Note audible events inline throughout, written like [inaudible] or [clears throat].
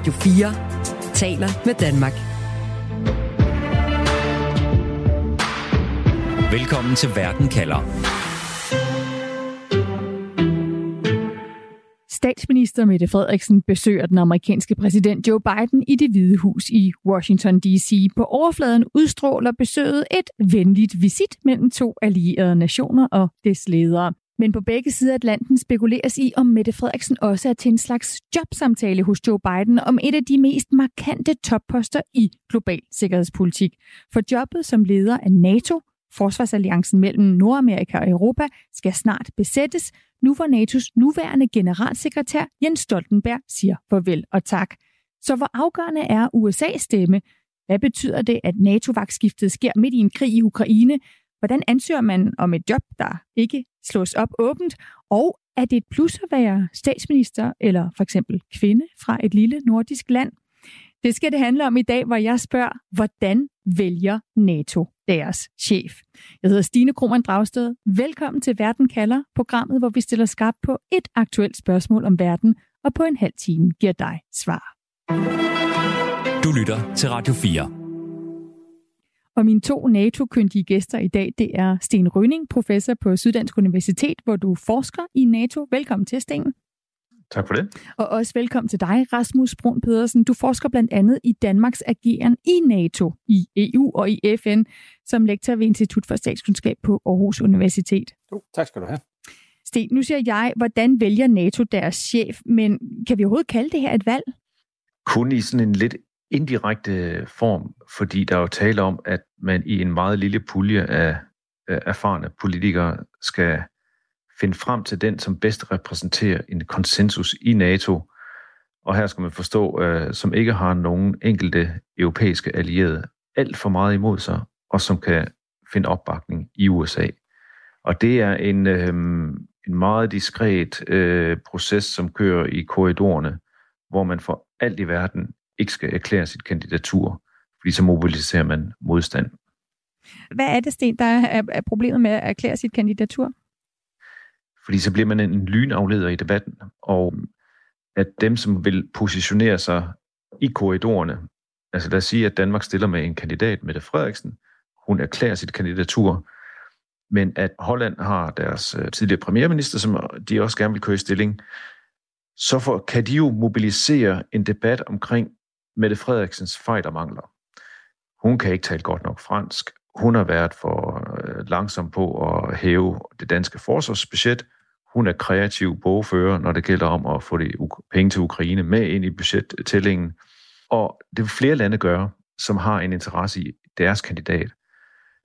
Radio 4 taler med Danmark. Velkommen til Verden kalder. Statsminister Mette Frederiksen besøger den amerikanske præsident Joe Biden i det hvide hus i Washington D.C. På overfladen udstråler besøget et venligt visit mellem to allierede nationer og des ledere. Men på begge sider af Atlanten spekuleres i, om Mette Frederiksen også er til en slags jobsamtale hos Joe Biden om et af de mest markante topposter i global sikkerhedspolitik. For jobbet som leder af NATO, forsvarsalliancen mellem Nordamerika og Europa, skal snart besættes, nu hvor NATO's nuværende generalsekretær Jens Stoltenberg siger farvel og tak. Så hvor afgørende er USA's stemme? Hvad betyder det, at NATO-vagtskiftet sker midt i en krig i Ukraine? Hvordan ansøger man om et job, der ikke slås op åbent? Og er det et plus at være statsminister eller for eksempel kvinde fra et lille nordisk land? Det skal det handle om i dag, hvor jeg spørger, hvordan vælger NATO deres chef? Jeg hedder Stine Krohmann Dragsted. Velkommen til Verden kalder, programmet, hvor vi stiller skarpt på et aktuelt spørgsmål om verden, og på en halv time giver dig svar. Du lytter til Radio 4. Og mine to NATO-kyndige gæster i dag, det er Sten Rønning, professor på Syddansk Universitet, hvor du forsker i NATO. Velkommen til, Sten. Tak for det. Og også velkommen til dig, Rasmus Brun Pedersen. Du forsker blandt andet i Danmarks ageren i NATO, i EU og i FN, som lektor ved Institut for Statskundskab på Aarhus Universitet. Jo, tak skal du have. Sten, nu siger jeg, hvordan vælger NATO deres chef, men kan vi overhovedet kalde det her et valg? Kun i sådan en lidt indirekte form, fordi der er jo tale om, at man i en meget lille pulje af erfarne politikere skal finde frem til den, som bedst repræsenterer en konsensus i NATO. Og her skal man forstå, øh, som ikke har nogen enkelte europæiske allierede alt for meget imod sig, og som kan finde opbakning i USA. Og det er en, øh, en meget diskret øh, proces, som kører i korridorerne, hvor man for alt i verden ikke skal erklære sit kandidatur, fordi så mobiliserer man modstand. Hvad er det, Sten, der er problemet med at erklære sit kandidatur? Fordi så bliver man en lynafleder i debatten, og at dem, som vil positionere sig i korridorerne, altså lad os sige, at Danmark stiller med en kandidat, Mette Frederiksen, hun erklærer sit kandidatur, men at Holland har deres øh, tidligere premierminister, som de også gerne vil køre i stilling, så for, kan de jo mobilisere en debat omkring Mette Frederiksens fejl og mangler. Hun kan ikke tale godt nok fransk. Hun har været for øh, langsom på at hæve det danske forsvarsbudget. Hun er kreativ bogfører, når det gælder om at få de penge til Ukraine med ind i budgettællingen. Og det vil flere lande gøre, som har en interesse i deres kandidat.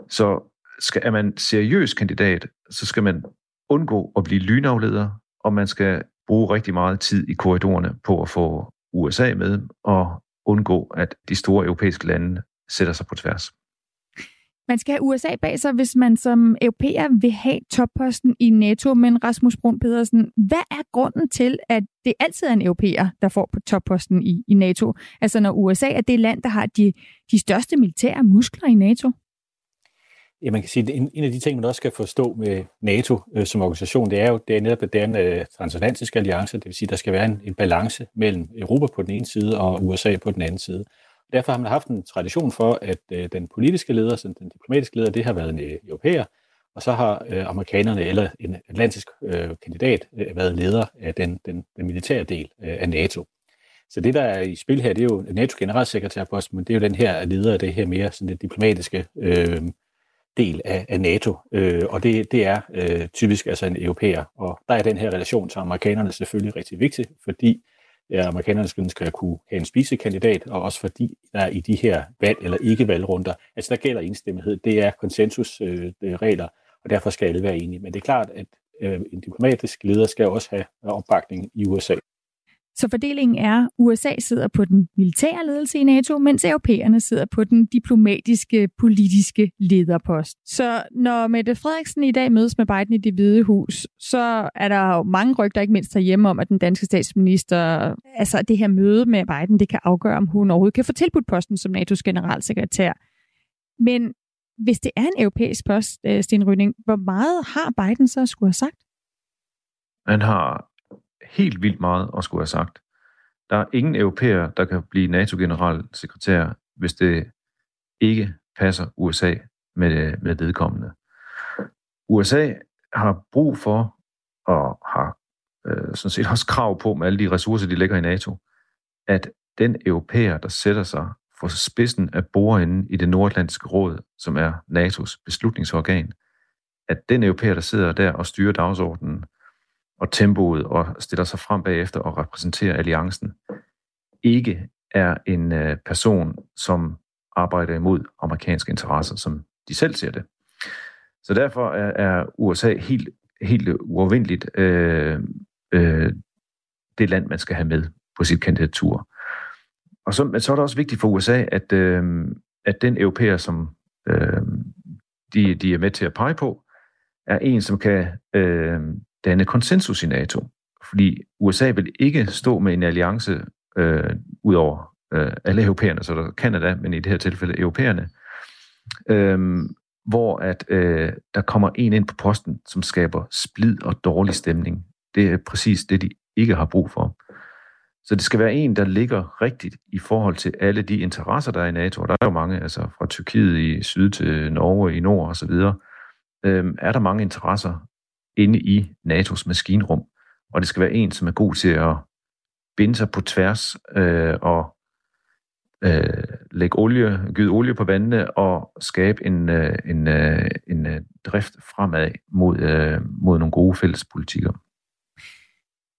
Så skal, er man seriøs kandidat, så skal man undgå at blive lynafleder, og man skal bruge rigtig meget tid i korridorerne på at få USA med, og undgå, at de store europæiske lande sætter sig på tværs. Man skal have USA bag sig, hvis man som europæer vil have topposten i NATO. Men Rasmus Brun Pedersen, hvad er grunden til, at det altid er en europæer, der får på topposten i, i NATO? Altså når USA er det land, der har de, de største militære muskler i NATO? Ja, man kan sige, at en, en af de ting, man også skal forstå med NATO øh, som organisation, det er jo det er netop, at det er en øh, transatlantisk alliance, det vil sige, at der skal være en, en balance mellem Europa på den ene side og USA på den anden side. Derfor har man haft en tradition for, at øh, den politiske leder, så den diplomatiske leder, det har været en øh, europæer, og så har øh, amerikanerne eller en atlantisk øh, kandidat øh, været leder af den, den, den militære del øh, af NATO. Så det, der er i spil her, det er jo NATO-generalsekretærposten, men det er jo den her leder af det her mere sådan det diplomatiske øh, del af, af NATO, øh, og det, det er øh, typisk altså en europæer. Og der er den her relation til amerikanerne selvfølgelig rigtig vigtig, fordi ja, amerikanerne skal kunne have en spisekandidat, og også fordi der i de her valg- eller ikke-valgrunder, altså der gælder enstemmighed, det er konsensusregler, øh, øh og derfor skal alle være enige. Men det er klart, at øh, en diplomatisk leder skal også have opbakning i USA. Så fordelingen er, USA sidder på den militære ledelse i NATO, mens europæerne sidder på den diplomatiske, politiske lederpost. Så når Mette Frederiksen i dag mødes med Biden i det hvide hus, så er der jo mange rygter, ikke mindst herhjemme, om, at den danske statsminister, altså det her møde med Biden, det kan afgøre, om hun overhovedet kan få tilbudt posten som NATO's generalsekretær. Men hvis det er en europæisk post, øh, Sten Rydning, hvor meget har Biden så skulle have sagt? Han har helt vildt meget at skulle have sagt. Der er ingen europæer, der kan blive NATO-generalsekretær, hvis det ikke passer USA med, med vedkommende. USA har brug for og har øh, sådan set også krav på med alle de ressourcer, de lægger i NATO, at den europæer, der sætter sig for spidsen af bordenden i det nordatlantiske råd, som er NATO's beslutningsorgan, at den europæer, der sidder der og styrer dagsordenen og tempoet og stiller sig frem bagefter og repræsenterer alliancen, ikke er en øh, person, som arbejder imod amerikanske interesser, som de selv ser det. Så derfor er, er USA helt, helt uafvendeligt øh, øh, det land, man skal have med på sit kandidatur. Og så, men så er det også vigtigt for USA, at, øh, at den europæer, som øh, de, de er med til at pege på, er en, som kan øh, danne konsensus i NATO. Fordi USA vil ikke stå med en alliance øh, ud over øh, alle europæerne, så der er Canada, men i det her tilfælde europæerne, øh, hvor at øh, der kommer en ind på posten, som skaber splid og dårlig stemning. Det er præcis det, de ikke har brug for. Så det skal være en, der ligger rigtigt i forhold til alle de interesser, der er i NATO. Og der er jo mange, altså fra Tyrkiet i syd til Norge i nord osv., øhm, er der mange interesser inde i NATO's maskinrum. Og det skal være en, som er god til at binde sig på tværs øh, og øh, lægge olie, gyde olie på vandene og skabe en, øh, en, øh, en øh, drift fremad mod, øh, mod nogle gode fælles politikker.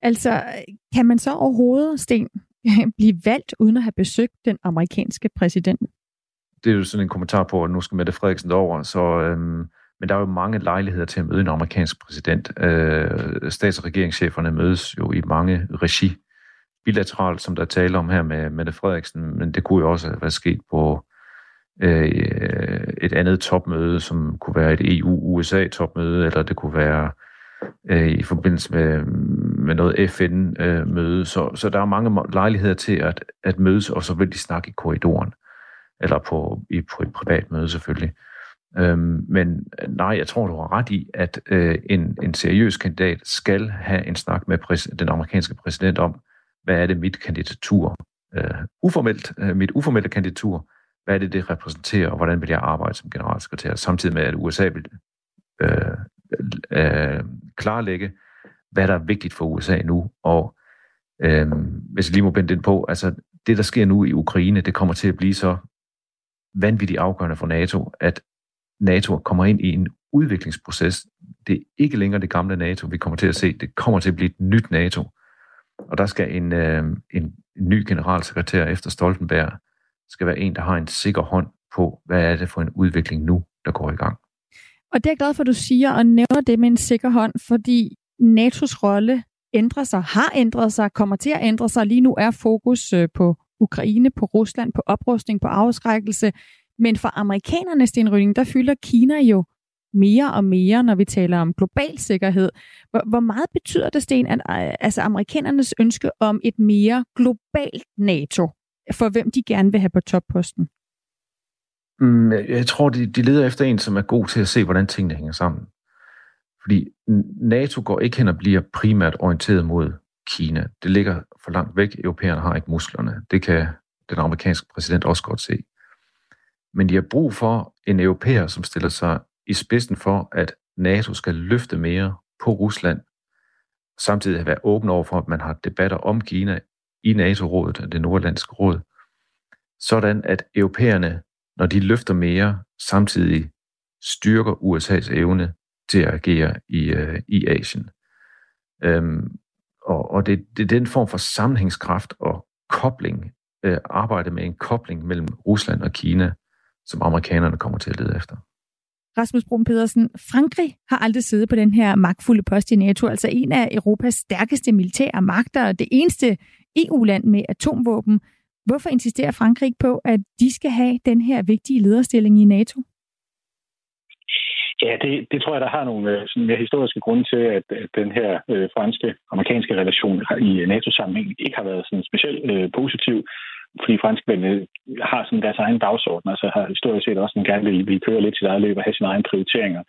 Altså, kan man så overhovedet, Sten, [laughs] blive valgt uden at have besøgt den amerikanske præsident? Det er jo sådan en kommentar på, at nu skal Mette Frederiksen over, så... Øhm, men der er jo mange lejligheder til at møde en amerikansk præsident. Øh, stats- og regeringscheferne mødes jo i mange regi. Bilateralt, som der taler om her med Mette Frederiksen, men det kunne jo også være sket på øh, et andet topmøde, som kunne være et EU-USA-topmøde, eller det kunne være øh, i forbindelse med, med noget FN-møde. Så, så der er mange lejligheder til at, at mødes, og så vil de snakke i korridoren, eller på, i, på et privat møde selvfølgelig. Øhm, men øh, nej, jeg tror, du har ret i, at øh, en, en seriøs kandidat skal have en snak med præs- den amerikanske præsident om, hvad er det mit kandidatur, øh, uformelt, øh, mit uformelle kandidatur, hvad er det, det repræsenterer, og hvordan vil jeg arbejde som generalsekretær, samtidig med, at USA vil øh, øh, klarlægge, hvad der er vigtigt for USA nu. Og øh, hvis jeg lige må binde den på, altså det, der sker nu i Ukraine, det kommer til at blive så vanvittigt afgørende for NATO, at NATO kommer ind i en udviklingsproces. Det er ikke længere det gamle NATO, vi kommer til at se. Det kommer til at blive et nyt NATO. Og der skal en, øh, en, ny generalsekretær efter Stoltenberg skal være en, der har en sikker hånd på, hvad er det for en udvikling nu, der går i gang. Og det er jeg glad for, at du siger og nævner det med en sikker hånd, fordi NATO's rolle ændrer sig, har ændret sig, kommer til at ændre sig. Lige nu er fokus øh, på Ukraine, på Rusland, på oprustning, på afskrækkelse. Men for amerikanernes Sten der fylder Kina jo mere og mere, når vi taler om global sikkerhed. Hvor, hvor meget betyder det, Sten, at øh, altså amerikanernes ønske om et mere globalt NATO, for hvem de gerne vil have på topposten? Mm, jeg tror, de, de leder efter en, som er god til at se, hvordan tingene hænger sammen. Fordi NATO går ikke hen og bliver primært orienteret mod Kina. Det ligger for langt væk. Europæerne har ikke musklerne. Det kan den amerikanske præsident også godt se. Men de har brug for en europæer, som stiller sig i spidsen for, at NATO skal løfte mere på Rusland, samtidig være åben over for, at man har debatter om Kina i NATO-rådet, det nordlandske råd, sådan at europæerne når de løfter mere, samtidig styrker USA's evne til at agere i, øh, i Asien. Øhm, og og det, det er den form for sammenhængskraft og kobling, øh, arbejde med en kobling mellem Rusland og Kina, som amerikanerne kommer til at lede efter. Rasmus Brun Pedersen, Frankrig har aldrig siddet på den her magtfulde post i NATO, altså en af Europas stærkeste militære magter, det eneste EU-land med atomvåben. Hvorfor insisterer Frankrig på, at de skal have den her vigtige lederstilling i NATO? Ja, det, det tror jeg, der har nogle øh, sådan mere historiske grunde til, at, at den her øh, franske-amerikanske relation i NATO-sammenhæng ikke har været sådan specielt øh, positiv, fordi franskmændene har sådan deres egen dagsorden, altså har historisk set også en gerne vil, vil køre lidt sit eget løb og have sine egne prioriteringer.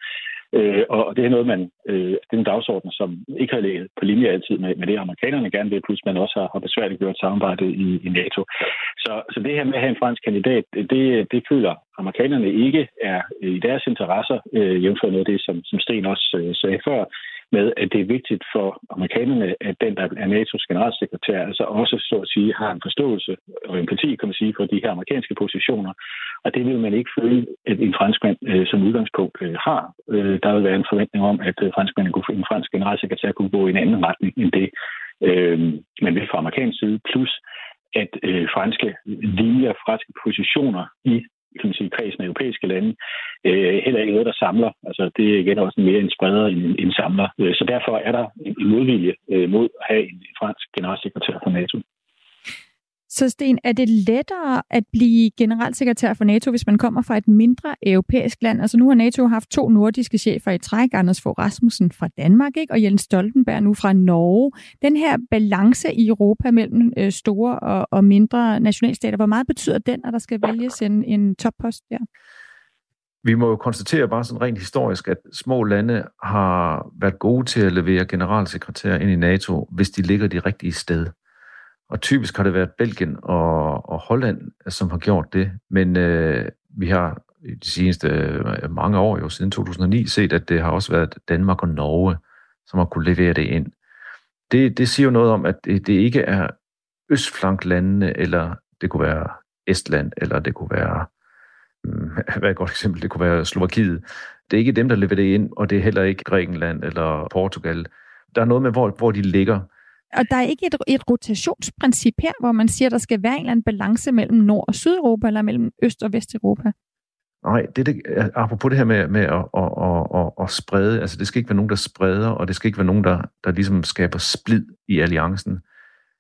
Øh, og det er noget, man, øh, det er en dagsorden, som ikke har ligget på linje altid med, med det, amerikanerne gerne vil, plus man også har, har besværligt gjort samarbejde i, i NATO. Så, så det her med at have en fransk kandidat, det, det føler amerikanerne ikke er i deres interesser, øh, jævnfør noget af det, som, som Sten også øh, sagde før, med, at det er vigtigt for amerikanerne, at den, der er NATO's generalsekretær, altså også så at sige, har en forståelse og empati, kan man sige, for de her amerikanske positioner. Og det vil man ikke føle, at en franskmand øh, som udgangspunkt øh, har. Øh, der vil være en forventning om, at øh, franskmanden kunne, en fransk generalsekretær kunne gå i en anden retning end det, øh, man vil fra amerikansk side. Plus, at øh, franske linjer, franske positioner i kan man sige, kredsen af europæiske lande, øh, heller ikke noget, der samler. Altså, det er igen også mere en spreder end en samler. Øh, så derfor er der en modvilje øh, mod at have en fransk generalsekretær for NATO. Så Sten, er det lettere at blive generalsekretær for NATO, hvis man kommer fra et mindre europæisk land? Altså nu har NATO haft to nordiske chefer i træk, Anders Fogh Rasmussen fra Danmark ikke? og Jens Stoltenberg nu fra Norge. Den her balance i Europa mellem øh, store og, og mindre nationalstater, hvor meget betyder den, at der skal vælges en, en toppost der? Vi må jo konstatere bare sådan rent historisk, at små lande har været gode til at levere generalsekretær ind i NATO, hvis de ligger de rigtige sted. Og typisk har det været Belgien og, og Holland, som har gjort det. Men øh, vi har i de seneste øh, mange år, jo siden 2009, set, at det har også været Danmark og Norge, som har kunne levere det ind. Det, det siger jo noget om, at det, det ikke er østflanklandene, eller det kunne være Estland, eller det kunne være, hmm, [laughs] hvad er et godt eksempel, det kunne være Slovakiet. Det er ikke dem, der leverer det ind, og det er heller ikke Grækenland eller Portugal. Der er noget med, hvor, hvor de ligger. Og der er ikke et, et rotationsprincip her, hvor man siger, at der skal være en eller anden balance mellem Nord- og Sydeuropa, eller mellem Øst- og Vesteuropa? Nej, det, det, apropos det her med, med at, at, at, at, at sprede, altså det skal ikke være nogen, der spreder, og det skal ikke være nogen, der, der ligesom skaber splid i alliancen.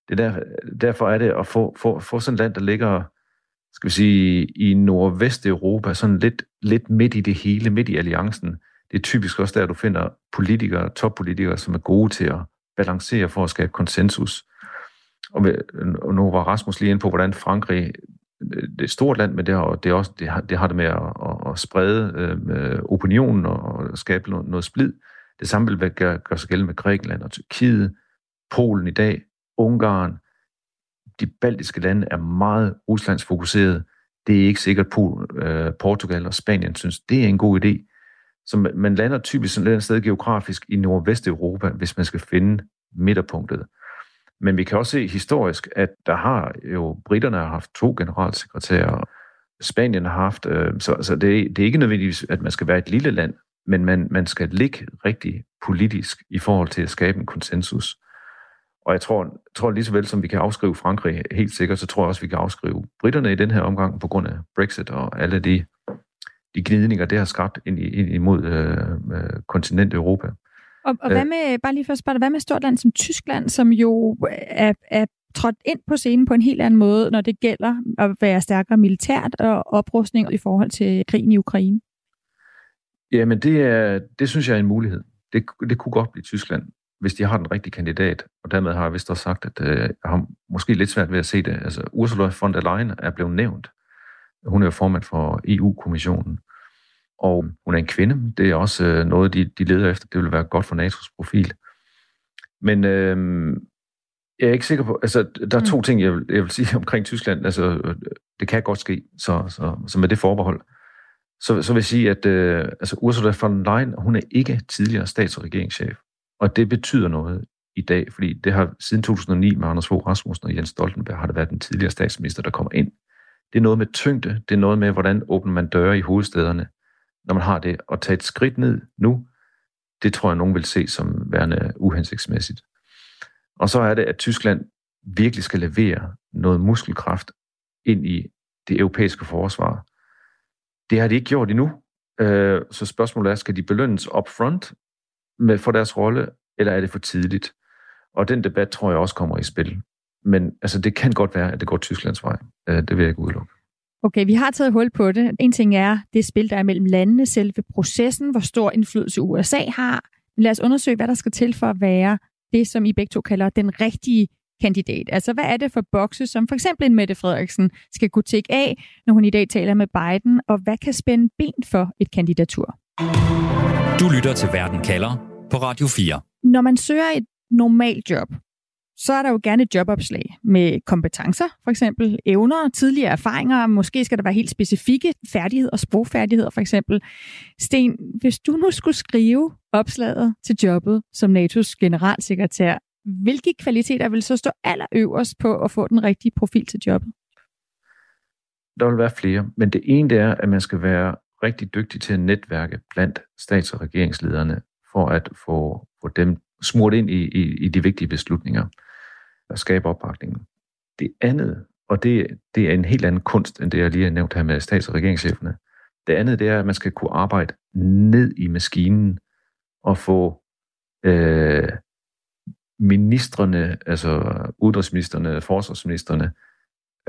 Det der, derfor er det at få, få, få sådan et land, der ligger, skal vi sige, i nordvesteuropa, sådan lidt, lidt midt i det hele, midt i alliancen. Det er typisk også der, du finder politikere, toppolitikere, som er gode til at balancere for at skabe konsensus. Og, og nu var Rasmus lige inde på, hvordan Frankrig, det er et stort land, men det har det, er også, det har, det har det med at, at, at sprede øh, opinionen og, og skabe noget, noget splid. Det samme vil gøre, gøre sig gældende med Grækenland og Tyrkiet, Polen i dag, Ungarn. De baltiske lande er meget Ruslands fokuseret. Det er ikke sikkert, at øh, Portugal og Spanien synes, det er en god idé. Så man lander typisk sådan et sted geografisk i Nordvesteuropa, hvis man skal finde midterpunktet. Men vi kan også se historisk, at der har jo, britterne har haft to generalsekretærer, Spanien har haft, øh, så, så det, det er ikke nødvendigvis, at man skal være et lille land, men man, man skal ligge rigtig politisk i forhold til at skabe en konsensus. Og jeg tror, tror lige så vel som vi kan afskrive Frankrig helt sikkert, så tror jeg også, vi kan afskrive britterne i den her omgang på grund af Brexit og alle de de gnidninger, det har skabt ind, ind imod øh, øh, kontinent Europa. Og, og hvad med, bare lige først spørge hvad med stort land som Tyskland, som jo er, er trådt ind på scenen på en helt anden måde, når det gælder at være stærkere militært og oprustning i forhold til krigen i Ukraine? Jamen, det, er, det synes jeg er en mulighed. Det, det kunne godt blive Tyskland, hvis de har den rigtige kandidat. Og dermed har jeg vist også sagt, at øh, jeg har måske lidt svært ved at se det. Altså, Ursula von der Leyen er blevet nævnt. Hun er jo formand for EU-kommissionen. Og hun er en kvinde. Det er også øh, noget, de, de leder efter. Det vil være godt for NATO's profil. Men øh, jeg er ikke sikker på... Altså, der er to mm. ting, jeg vil, jeg vil sige [laughs] omkring Tyskland. Altså, det kan godt ske, så, så, så med det forbehold. Så, så vil jeg sige, at øh, altså Ursula von der Leyen, hun er ikke tidligere stats- og regeringschef. Og det betyder noget i dag, fordi det har siden 2009 med Anders Fogh Rasmussen og Jens Stoltenberg, har det været den tidligere statsminister, der kommer ind. Det er noget med tyngde, det er noget med, hvordan åbner man døre i hovedstederne når man har det, at tage et skridt ned nu, det tror jeg, nogen vil se som værende uhensigtsmæssigt. Og så er det, at Tyskland virkelig skal levere noget muskelkraft ind i det europæiske forsvar. Det har de ikke gjort endnu. Øh, så spørgsmålet er, skal de belønnes upfront med for deres rolle, eller er det for tidligt? Og den debat tror jeg også kommer i spil. Men altså, det kan godt være, at det går Tysklands vej. Øh, det vil jeg ikke udelukke. Okay, vi har taget hul på det. En ting er det spil, der er mellem landene, selve processen, hvor stor indflydelse USA har. Men lad os undersøge, hvad der skal til for at være det, som I begge to kalder den rigtige kandidat. Altså, hvad er det for bokse, som for eksempel en Mette Frederiksen skal kunne tække af, når hun i dag taler med Biden, og hvad kan spænde ben for et kandidatur? Du lytter til Verden kalder på Radio 4. Når man søger et normalt job, så er der jo gerne et jobopslag med kompetencer, for eksempel evner, tidligere erfaringer, måske skal der være helt specifikke færdigheder og sprogfærdigheder, for eksempel. Sten, hvis du nu skulle skrive opslaget til jobbet som NATO's generalsekretær, hvilke kvaliteter vil så stå allerøverst på at få den rigtige profil til jobbet? Der vil være flere, men det ene det er, at man skal være rigtig dygtig til at netværke blandt stats- og regeringslederne, for at få, få dem smurt ind i, i, i de vigtige beslutninger at skabe opbakningen. Det andet, og det, det er en helt anden kunst, end det jeg lige har nævnt her med stats- og regeringscheferne. Det andet, det er, at man skal kunne arbejde ned i maskinen og få øh, ministerne, altså udenrigsministerne, forsvarsministerne,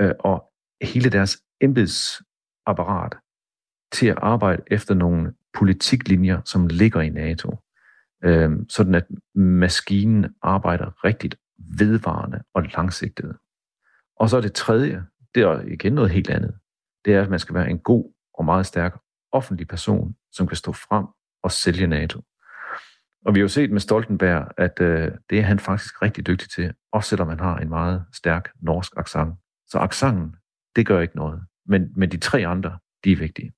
øh, og hele deres embedsapparat til at arbejde efter nogle politiklinjer, som ligger i NATO. Øh, sådan at maskinen arbejder rigtigt vedvarende og langsigtet. Og så det tredje, det er igen noget helt andet. Det er, at man skal være en god og meget stærk offentlig person, som kan stå frem og sælge NATO. Og vi har jo set med Stoltenberg, at øh, det er han faktisk rigtig dygtig til, også selvom han har en meget stærk norsk accent. Så accenten, det gør ikke noget. Men, men de tre andre, de er vigtige.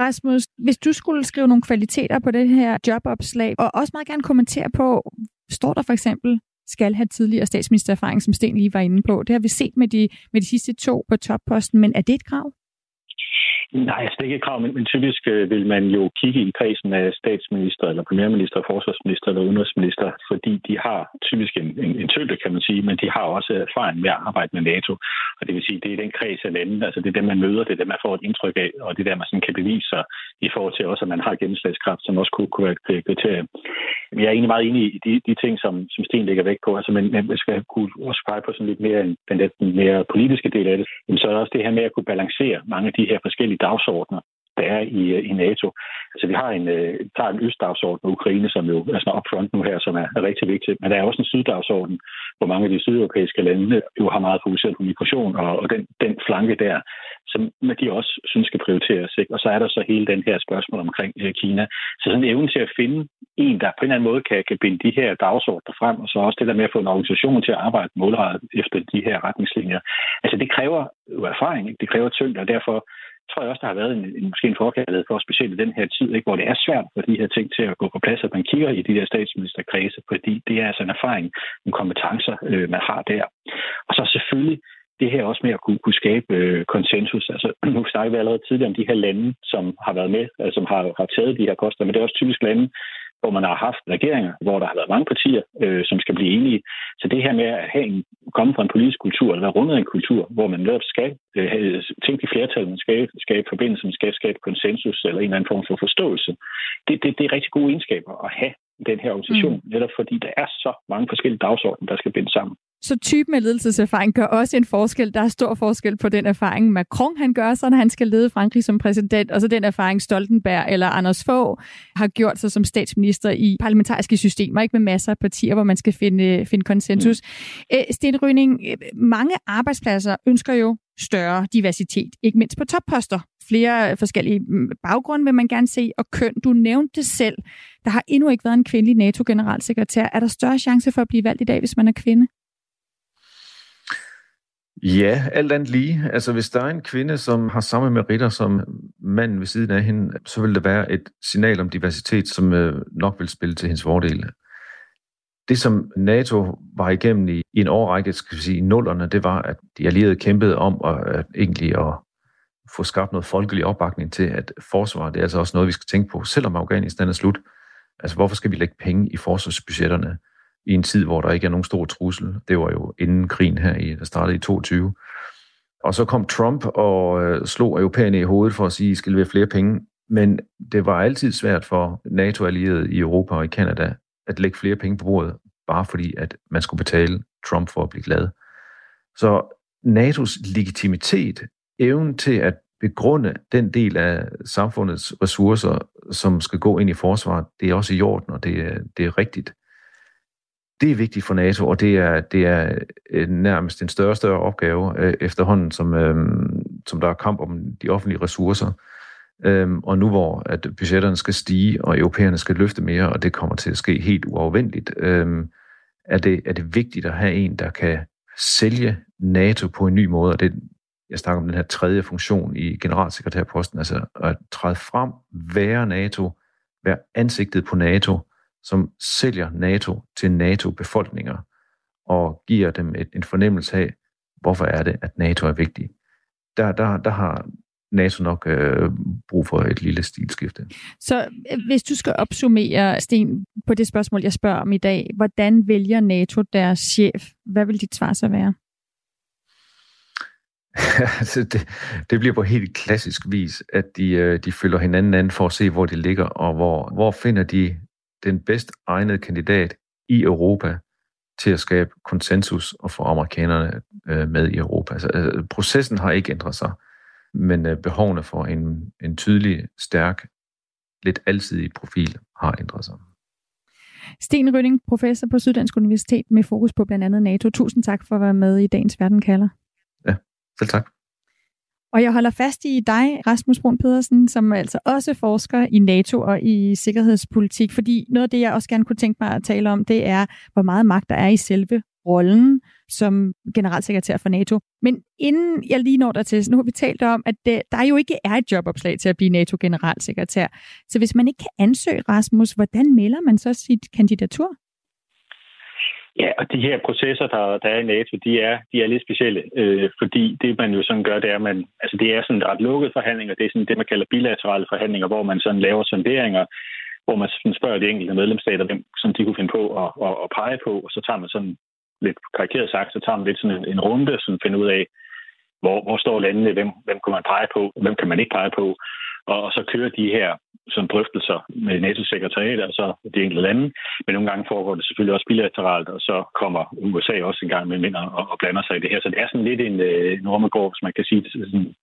Rasmus, hvis du skulle skrive nogle kvaliteter på det her jobopslag, og også meget gerne kommentere på, står der for eksempel, skal have tidligere statsministererfaring, som Sten lige var inde på. Det har vi set med de, med de sidste to på topposten, men er det et krav? Nej, altså det er ikke et krav, men, men typisk øh, vil man jo kigge i kredsen af statsminister, eller premierminister, forsvarsminister eller udenrigsminister, fordi de har typisk en, en, en tyngde, kan man sige, men de har også erfaring med at arbejde med NATO. Og det vil sige, det er den kreds af lande, altså det er dem, man møder, det er dem, man får et indtryk af, og det er der, man sådan kan bevise sig i forhold til også, at man har gennemslagskraft, som også kunne, kunne være et kriterie. Jeg er egentlig meget enig i de, de ting, som, som Sten lægger væk på, altså, men man skal kunne også pege på sådan lidt mere den, den mere politiske del af det, men så er der også det her med at kunne balancere mange af de her forskellige dagsordner, der er i, øh, i NATO. Altså vi har en, øh, tager en østdagsorden med Ukraine, som jo er sådan upfront nu her, som er, er rigtig vigtig. Men der er også en syddagsorden, hvor mange af de sydeuropæiske lande jo har meget fokuseret på migration, og, og den, den flanke der, som de også synes skal prioriteres. Ikke? Og så er der så hele den her spørgsmål omkring øh, Kina. Så sådan en evne til at finde en, der på en eller anden måde kan, kan binde de her dagsordner frem, og så også det der med at få en organisation til at arbejde målrettet efter de her retningslinjer. Altså det kræver jo erfaring, ikke? det kræver tyngde, og derfor tror jeg også, der har været en, en måske en forkærlighed for, specielt i den her tid, ikke, hvor det er svært for de her ting til at gå på plads, at man kigger i de der statsministerkredse, fordi det er altså en erfaring, nogle kompetencer, øh, man har der. Og så selvfølgelig det her også med at kunne, kunne skabe øh, konsensus. Altså, [clears throat] nu snakker vi allerede tidligere om de her lande, som har været med, altså, som har, har taget de her koster, men det er også typisk lande, hvor man har haft regeringer, hvor der har været mange partier, øh, som skal blive enige. Så det her med at have en, komme fra en politisk kultur, eller være rundet af en kultur, hvor man netop skal øh, tænke i flertal, man skal skabe forbindelse, man skal skabe konsensus eller en eller anden form for forståelse. Det, det, det er rigtig gode egenskaber at have i den her organisation, mm. netop fordi der er så mange forskellige dagsordner, der skal bindes sammen. Så typen af ledelseserfaring gør også en forskel. Der er stor forskel på den erfaring, Macron han gør så, når han skal lede Frankrig som præsident, og så den erfaring, Stoltenberg eller Anders Fogh har gjort sig som statsminister i parlamentariske systemer, ikke med masser af partier, hvor man skal finde, finde konsensus. Mm. Sten Rønning, mange arbejdspladser ønsker jo større diversitet, ikke mindst på topposter. Flere forskellige mm, baggrunde vil man gerne se, og køn. Du nævnte det selv. Der har endnu ikke været en kvindelig NATO-generalsekretær. Er der større chance for at blive valgt i dag, hvis man er kvinde? Ja, alt andet lige. Altså, hvis der er en kvinde, som har samme meritter som manden ved siden af hende, så vil det være et signal om diversitet, som øh, nok vil spille til hendes fordel. Det, som NATO var igennem i, i en årrække, skal vi sige, i nullerne, det var, at de allierede kæmpede om at, at egentlig at få skabt noget folkelig opbakning til, at forsvar, det er altså også noget, vi skal tænke på, selvom Afghanistan er slut. Altså, hvorfor skal vi lægge penge i forsvarsbudgetterne? I en tid, hvor der ikke er nogen stor trussel. Det var jo inden krigen her, i, der startede i 22. Og så kom Trump og øh, slog europæerne i hovedet for at sige, at I skal levere flere penge. Men det var altid svært for NATO-allierede i Europa og i Kanada at lægge flere penge på bordet, bare fordi, at man skulle betale Trump for at blive glad. Så NATO's legitimitet, evnen til at begrunde den del af samfundets ressourcer, som skal gå ind i forsvaret, det er også i orden, og det er, det er rigtigt det er vigtigt for NATO, og det er, det er øh, nærmest en større og større opgave øh, efterhånden, som, øh, som der er kamp om de offentlige ressourcer. Øhm, og nu hvor at budgetterne skal stige, og europæerne skal løfte mere, og det kommer til at ske helt uafvendeligt, øhm, er, det, er det vigtigt at have en, der kan sælge NATO på en ny måde, og det, jeg snakker om den her tredje funktion i generalsekretærposten, altså at træde frem, være NATO, være ansigtet på NATO, som sælger NATO til NATO-befolkninger og giver dem et, en fornemmelse af, hvorfor er det, at NATO er vigtig. Der, der, der har NATO nok øh, brug for et lille stilskifte. Så øh, hvis du skal opsummere, Sten, på det spørgsmål, jeg spørger om i dag, hvordan vælger NATO deres chef? Hvad vil dit svar så være? altså [laughs] det, det bliver på helt klassisk vis, at de, øh, de følger hinanden an for at se, hvor de ligger, og hvor, hvor finder de den bedst egnede kandidat i Europa til at skabe konsensus og få amerikanerne øh, med i Europa. Altså, altså, processen har ikke ændret sig, men øh, behovene for en, en tydelig, stærk, lidt alsidig profil har ændret sig. Sten Rønning, professor på Syddansk Universitet med fokus på blandt andet NATO. Tusind tak for at være med i dagens Verden kalder. Ja, selv tak. Og jeg holder fast i dig, Rasmus Brun Pedersen, som altså også forsker i NATO og i sikkerhedspolitik, fordi noget af det, jeg også gerne kunne tænke mig at tale om, det er, hvor meget magt der er i selve rollen som generalsekretær for NATO. Men inden jeg lige når der til, nu har vi talt om, at det, der jo ikke er et jobopslag til at blive NATO-generalsekretær. Så hvis man ikke kan ansøge Rasmus, hvordan melder man så sit kandidatur? Ja, og de her processer, der, der er i NATO, de er, de er lidt specielle, øh, fordi det, man jo sådan gør, det er, man, altså det er sådan ret lukkede forhandlinger, det er sådan det, man kalder bilaterale forhandlinger, hvor man sådan laver sonderinger, hvor man sådan spørger de enkelte medlemsstater, hvem som de kunne finde på at, at, at pege på, og så tager man sådan lidt karikeret sagt, så tager man lidt sådan en, en runde, sådan finder ud af, hvor, hvor står landene, hvem, hvem kan man pege på, hvem kan man ikke pege på, og, og så kører de her sådan drøftelser med NATO-sekretariat, og så altså de enkelte lande. Men nogle gange foregår det selvfølgelig også bilateralt, og så kommer USA også en gang med ind og, og blander sig i det her. Så det er sådan lidt en, øh, en ormegård, hvis man kan sige det sådan.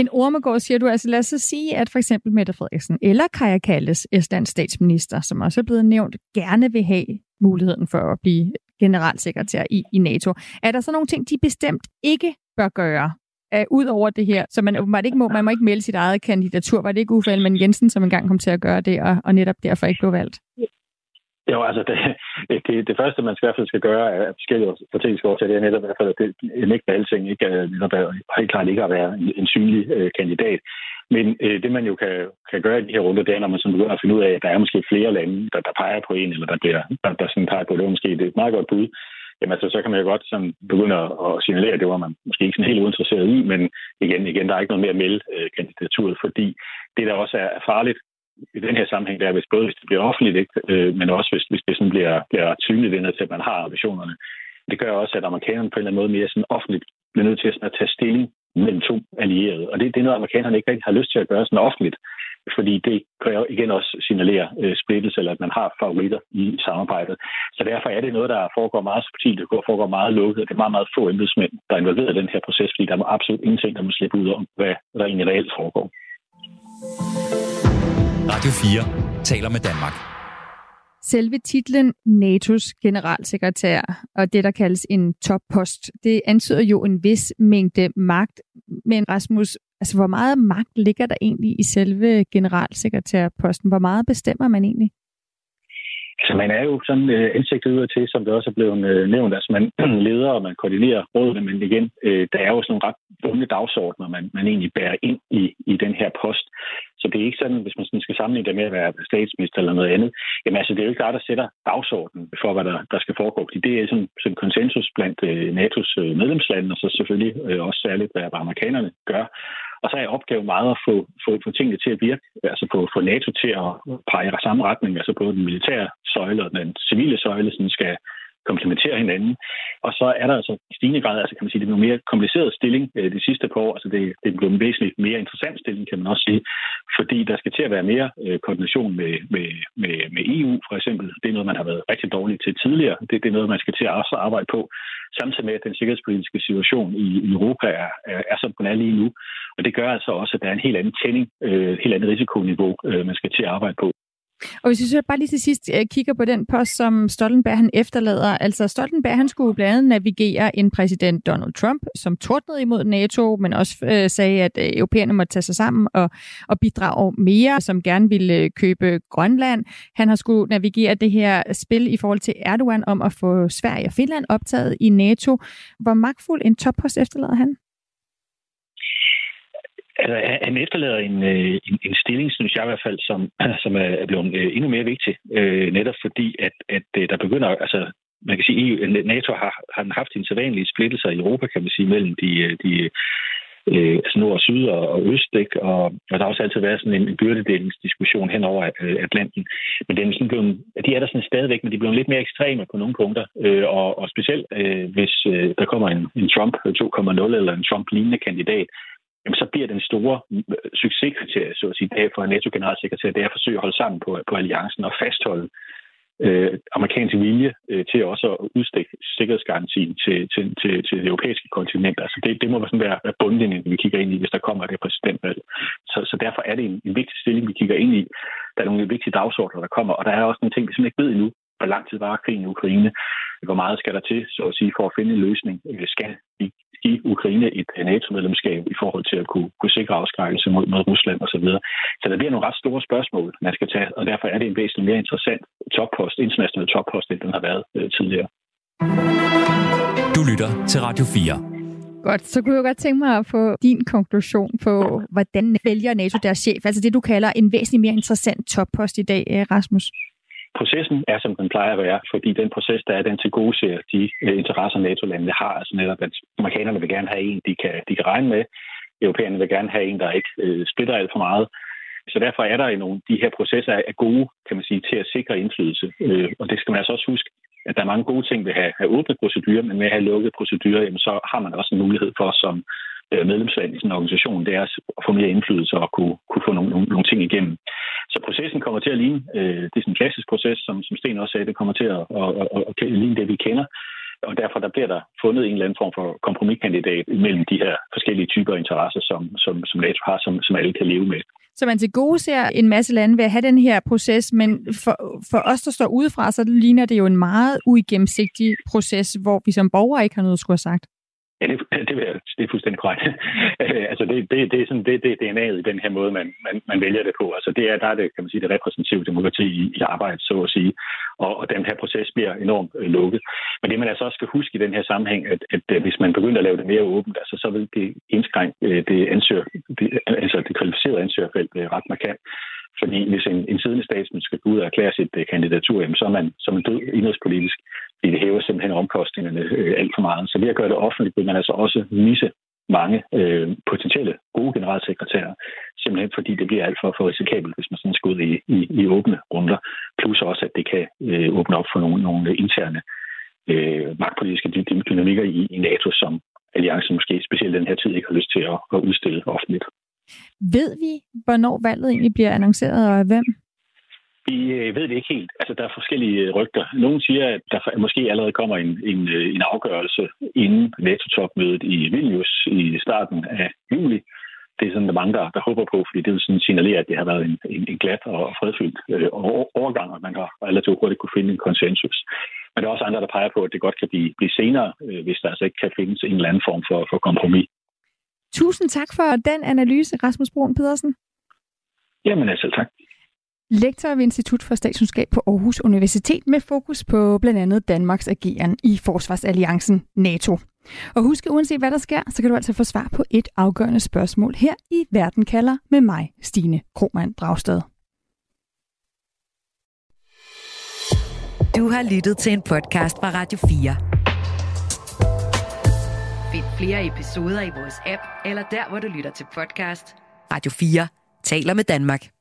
En ormegård, siger du. Altså lad os så sige, at for eksempel Mette Frederiksen eller Kaja Kalles, Estlands statsminister, som også er blevet nævnt, gerne vil have muligheden for at blive generalsekretær i, i NATO. Er der så nogle ting, de bestemt ikke bør gøre, uh, ud over det her, så man man ikke må, man må ikke melde sit eget kandidatur. Var det ikke Uffe Ellemann Jensen, som engang kom til at gøre det, og, og netop derfor ikke blev valgt? Jo, altså det, det, det første, man skal i hvert fald skal gøre af forskellige strategiske årsager, det er netop i hvert fald, at det nægter alting ikke er netop helt klart ikke at være en, en synlig øh, kandidat. Men øh, det, man jo kan, kan gøre i de her runder, det er, når man sådan begynder at finde ud af, at der er måske flere lande, der, der peger på en, eller der, bliver, der, der sådan peger på, det er måske det er et meget godt bud. Jamen altså, så kan man jo godt sådan begynde at signalere, at det var man måske ikke sådan helt uinteresseret i, men igen, igen, der er ikke noget mere at melde øh, kandidaturet, fordi det, der også er farligt i den her sammenhæng, det er, hvis både hvis det bliver offentligt, ikke, øh, men også hvis, hvis det sådan bliver, bliver tydeligt indad til, at man har ambitionerne. Det gør også, at amerikanerne på en eller anden måde mere sådan offentligt bliver nødt til at tage stilling mellem to allierede. Og det, det er noget, amerikanerne ikke rigtig har lyst til at gøre sådan offentligt, fordi det kan jo igen også signalere øh, splittelse, eller at man har favoritter i samarbejdet. Så derfor er det noget, der foregår meget subtilt, det foregår meget lukket, det er meget, meget få embedsmænd, der er involveret i den her proces, fordi der er absolut ingenting, der må slippe ud om, hvad der egentlig reelt foregår. Radio 4 taler med Danmark. Selve titlen NATO's generalsekretær og det, der kaldes en toppost, det antyder jo en vis mængde magt. Men Rasmus, altså hvor meget magt ligger der egentlig i selve generalsekretærposten? Hvor meget bestemmer man egentlig? Altså, man er jo sådan øh, ansigtet ud til, som det også er blevet øh, nævnt. Altså, man [clears throat] leder og man koordinerer rådene, men igen, øh, der er jo sådan nogle ret bunde dagsordner, man, man egentlig bærer ind i, i den her post. Så det er ikke sådan, hvis man sådan skal sammenligne det med at være statsminister eller noget andet. Jamen altså, det er jo ikke der, der sætter dagsordenen for, hvad der, der skal foregå. Fordi det er sådan, sådan konsensus blandt øh, NATO's øh, medlemslande, og så selvfølgelig øh, også særligt, hvad amerikanerne gør. Og så er opgaven meget at få, få, få tingene til at virke, altså få, få NATO til at pege i samme retning, altså både den militære søjle og den civile søjle sådan skal, komplementerer hinanden. Og så er der altså i stigende grad, altså kan man sige, det er en mere kompliceret stilling øh, de sidste par år. Altså det, det er blevet en væsentligt mere interessant stilling, kan man også sige, fordi der skal til at være mere øh, koordination med, med, med, med EU, for eksempel. Det er noget, man har været rigtig dårlig til tidligere. Det, det er noget, man skal til at også arbejde på, samtidig med, at den sikkerhedspolitiske situation i, i Europa er, er, er som den er lige nu. Og det gør altså også, at der er en helt anden tænding, øh, helt andet risikoniveau, øh, man skal til at arbejde på. Og hvis vi så bare lige til sidst øh, kigger på den post, som Stoltenberg han efterlader. Altså Stoltenberg han skulle blandt andet navigere en præsident Donald Trump, som tordnede imod NATO, men også øh, sagde, at øh, europæerne måtte tage sig sammen og, og bidrage mere, som gerne ville øh, købe Grønland. Han har skulle navigere det her spil i forhold til Erdogan om at få Sverige og Finland optaget i NATO. Hvor magtfuld en toppost efterlader han? Altså, han efterlader en, øh, en, en stilling, synes jeg i hvert fald, som, [clears throat] som er blevet øh, endnu mere vigtig, øh, netop fordi, at, at øh, der begynder, altså man kan sige, at NATO har, har haft en sædvanlige splittelse i Europa, kan man sige, mellem de, de øh, altså nord og syd og, og øst, ikke? Og, og der har også altid været sådan en byrdedelingsdiskussion hen over øh, Atlanten. Men den er sådan blevet, de er der sådan stadigvæk, men de bliver lidt mere ekstreme på nogle punkter. Øh, og, og specielt øh, hvis øh, der kommer en, en Trump 2.0 eller en Trump-lignende kandidat, jamen så bliver den store øh, succeskriterie, så at sige, det for en NATO-generalsekretær, det er at forsøge at holde sammen på, på alliancen og fastholde øh, amerikansk vilje øh, til også at udstikke sikkerhedsgarantien til, til, til, til det europæiske kontinent. Altså det, det må sådan være, være bundlinjen, vi kigger ind i, hvis der kommer det præsidentvalg. Så, så derfor er det en, en vigtig stilling, vi kigger ind i. Der er nogle vigtige dagsordner, der kommer, og der er også nogle ting, vi simpelthen ikke ved endnu. Hvor lang tid var krigen i Ukraine? Hvor meget skal der til, så at sige, for at finde en løsning? Øh, skal vi give Ukraine et NATO-medlemskab i forhold til at kunne, kunne sikre afskrækkelse mod, mod Rusland osv. Så, videre. så der bliver nogle ret store spørgsmål, man skal tage, og derfor er det en væsentligt mere interessant toppost, international toppost, end den har været øh, tidligere. Du lytter til Radio 4. Godt, så kunne jeg godt tænke mig at få din konklusion på, hvordan vælger NATO deres chef, altså det du kalder en væsentlig mere interessant toppost i dag, øh, Rasmus processen er, som den plejer at være, fordi den proces, der er, den til gode ser de øh, interesser, NATO-landene har. Altså netop, at amerikanerne vil gerne have en, de kan, de kan regne med. Europæerne vil gerne have en, der ikke øh, splitter alt for meget. Så derfor er der i nogle, de her processer er gode, kan man sige, til at sikre indflydelse. Øh, og det skal man altså også huske, at der er mange gode ting ved at have, have åbne procedurer, men med at have lukkede procedurer, jamen, så har man også en mulighed for som Øh, medlemsland i sådan en organisation, det er at få mere indflydelse og kunne, kunne få nogle, nogle, nogle ting igennem. Så processen kommer til at ligne, øh, det er sådan en klassisk proces, som, som Sten også sagde, det kommer til at, at, at, at ligne det, vi kender. Og derfor der bliver der fundet en eller anden form for kompromiskandidat mellem de her forskellige typer af interesser, som, som, som NATO har, som, som alle kan leve med. Så man til gode ser en masse lande ved at have den her proces, men for, for os, der står udefra, så ligner det jo en meget uigennemsigtig proces, hvor vi som borgere ikke har noget at skulle have sagt. Ja, det, [laughs] det, det, det er fuldstændig korrekt. [laughs] Øh, altså det, det, det er sådan det, det er DNA'et i den her måde, man, man, man vælger det på. Altså det er, der er det, kan man sige, det repræsentative demokrati i, i arbejde, så at sige. Og, og den her proces bliver enormt øh, lukket. Men det man altså også skal huske i den her sammenhæng, at, at, at hvis man begynder at lave det mere åbent, altså, så vil det indskrænke øh, det, ansøger, det, øh, altså det kvalificerede ansøgerfelt øh, ret markant. Fordi hvis en, en siddende statsminister skal gå ud og erklære sit uh, kandidatur, jamen, så er man som en død indrigspolitisk, fordi det hæver simpelthen omkostningerne øh, alt for meget. Så ved at gøre det offentligt, vil man altså også misse mange øh, potentielle gode generalsekretærer, simpelthen fordi det bliver alt for, for risikabelt, hvis man sådan skal ud i, i, i åbne runder. Plus også, at det kan øh, åbne op for nogle, nogle interne øh, magtpolitiske dynamikker i, i NATO, som alliancen måske specielt den her tid ikke har lyst til at, at udstille offentligt. Ved vi, hvornår valget egentlig bliver annonceret, og af hvem? Vi øh, ved det ikke helt. Altså, der er forskellige øh, rygter. Nogle siger, at der måske allerede kommer en, en, øh, en afgørelse inden NATO-topmødet i Vilnius i starten af juli. Det er sådan, der mange, der, der håber på, fordi det vil sådan signalere, at det har været en, en, en glat og fredfyldt øh, overgang, og man har relativt hurtigt kunne finde en konsensus. Men der er også andre, der peger på, at det godt kan blive, blive senere, øh, hvis der altså ikke kan findes en eller anden form for, for kompromis. Tusind tak for den analyse, Rasmus Brun Pedersen. Jamen altså, tak. Lektor ved Institut for Statskundskab på Aarhus Universitet med fokus på blandt andet Danmarks ageren i Forsvarsalliancen NATO. Og husk, uanset hvad der sker, så kan du altså få svar på et afgørende spørgsmål her i Verden kalder med mig, Stine Krohmann Dragsted. Du har lyttet til en podcast fra Radio 4. Find flere episoder i vores app, eller der, hvor du lytter til podcast. Radio 4 taler med Danmark.